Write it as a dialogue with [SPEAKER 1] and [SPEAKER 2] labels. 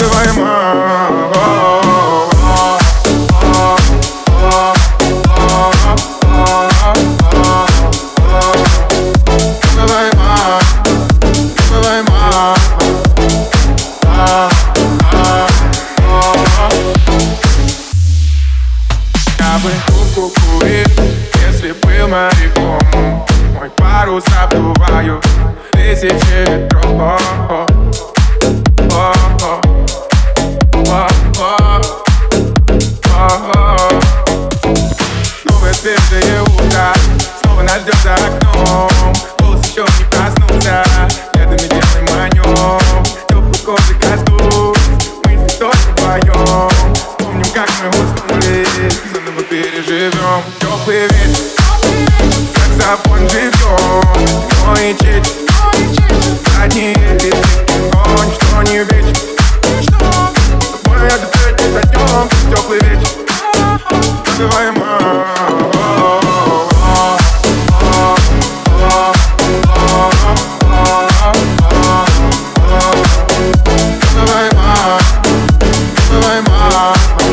[SPEAKER 1] вечер Саксофон живьем Кино и чечь Задние биты в кино Ничто не вечер Тобой открыть зайдем Теплый вечер Забываем бы курил Если был моряком Мой парус обдуваю Тысячи Улица, мы переживем Теплый вечер Как запон живем Кино и чечь Задние петли Огонь, что не вечер Тобой отдыхать не зайдем Теплый вечер Называем Bye.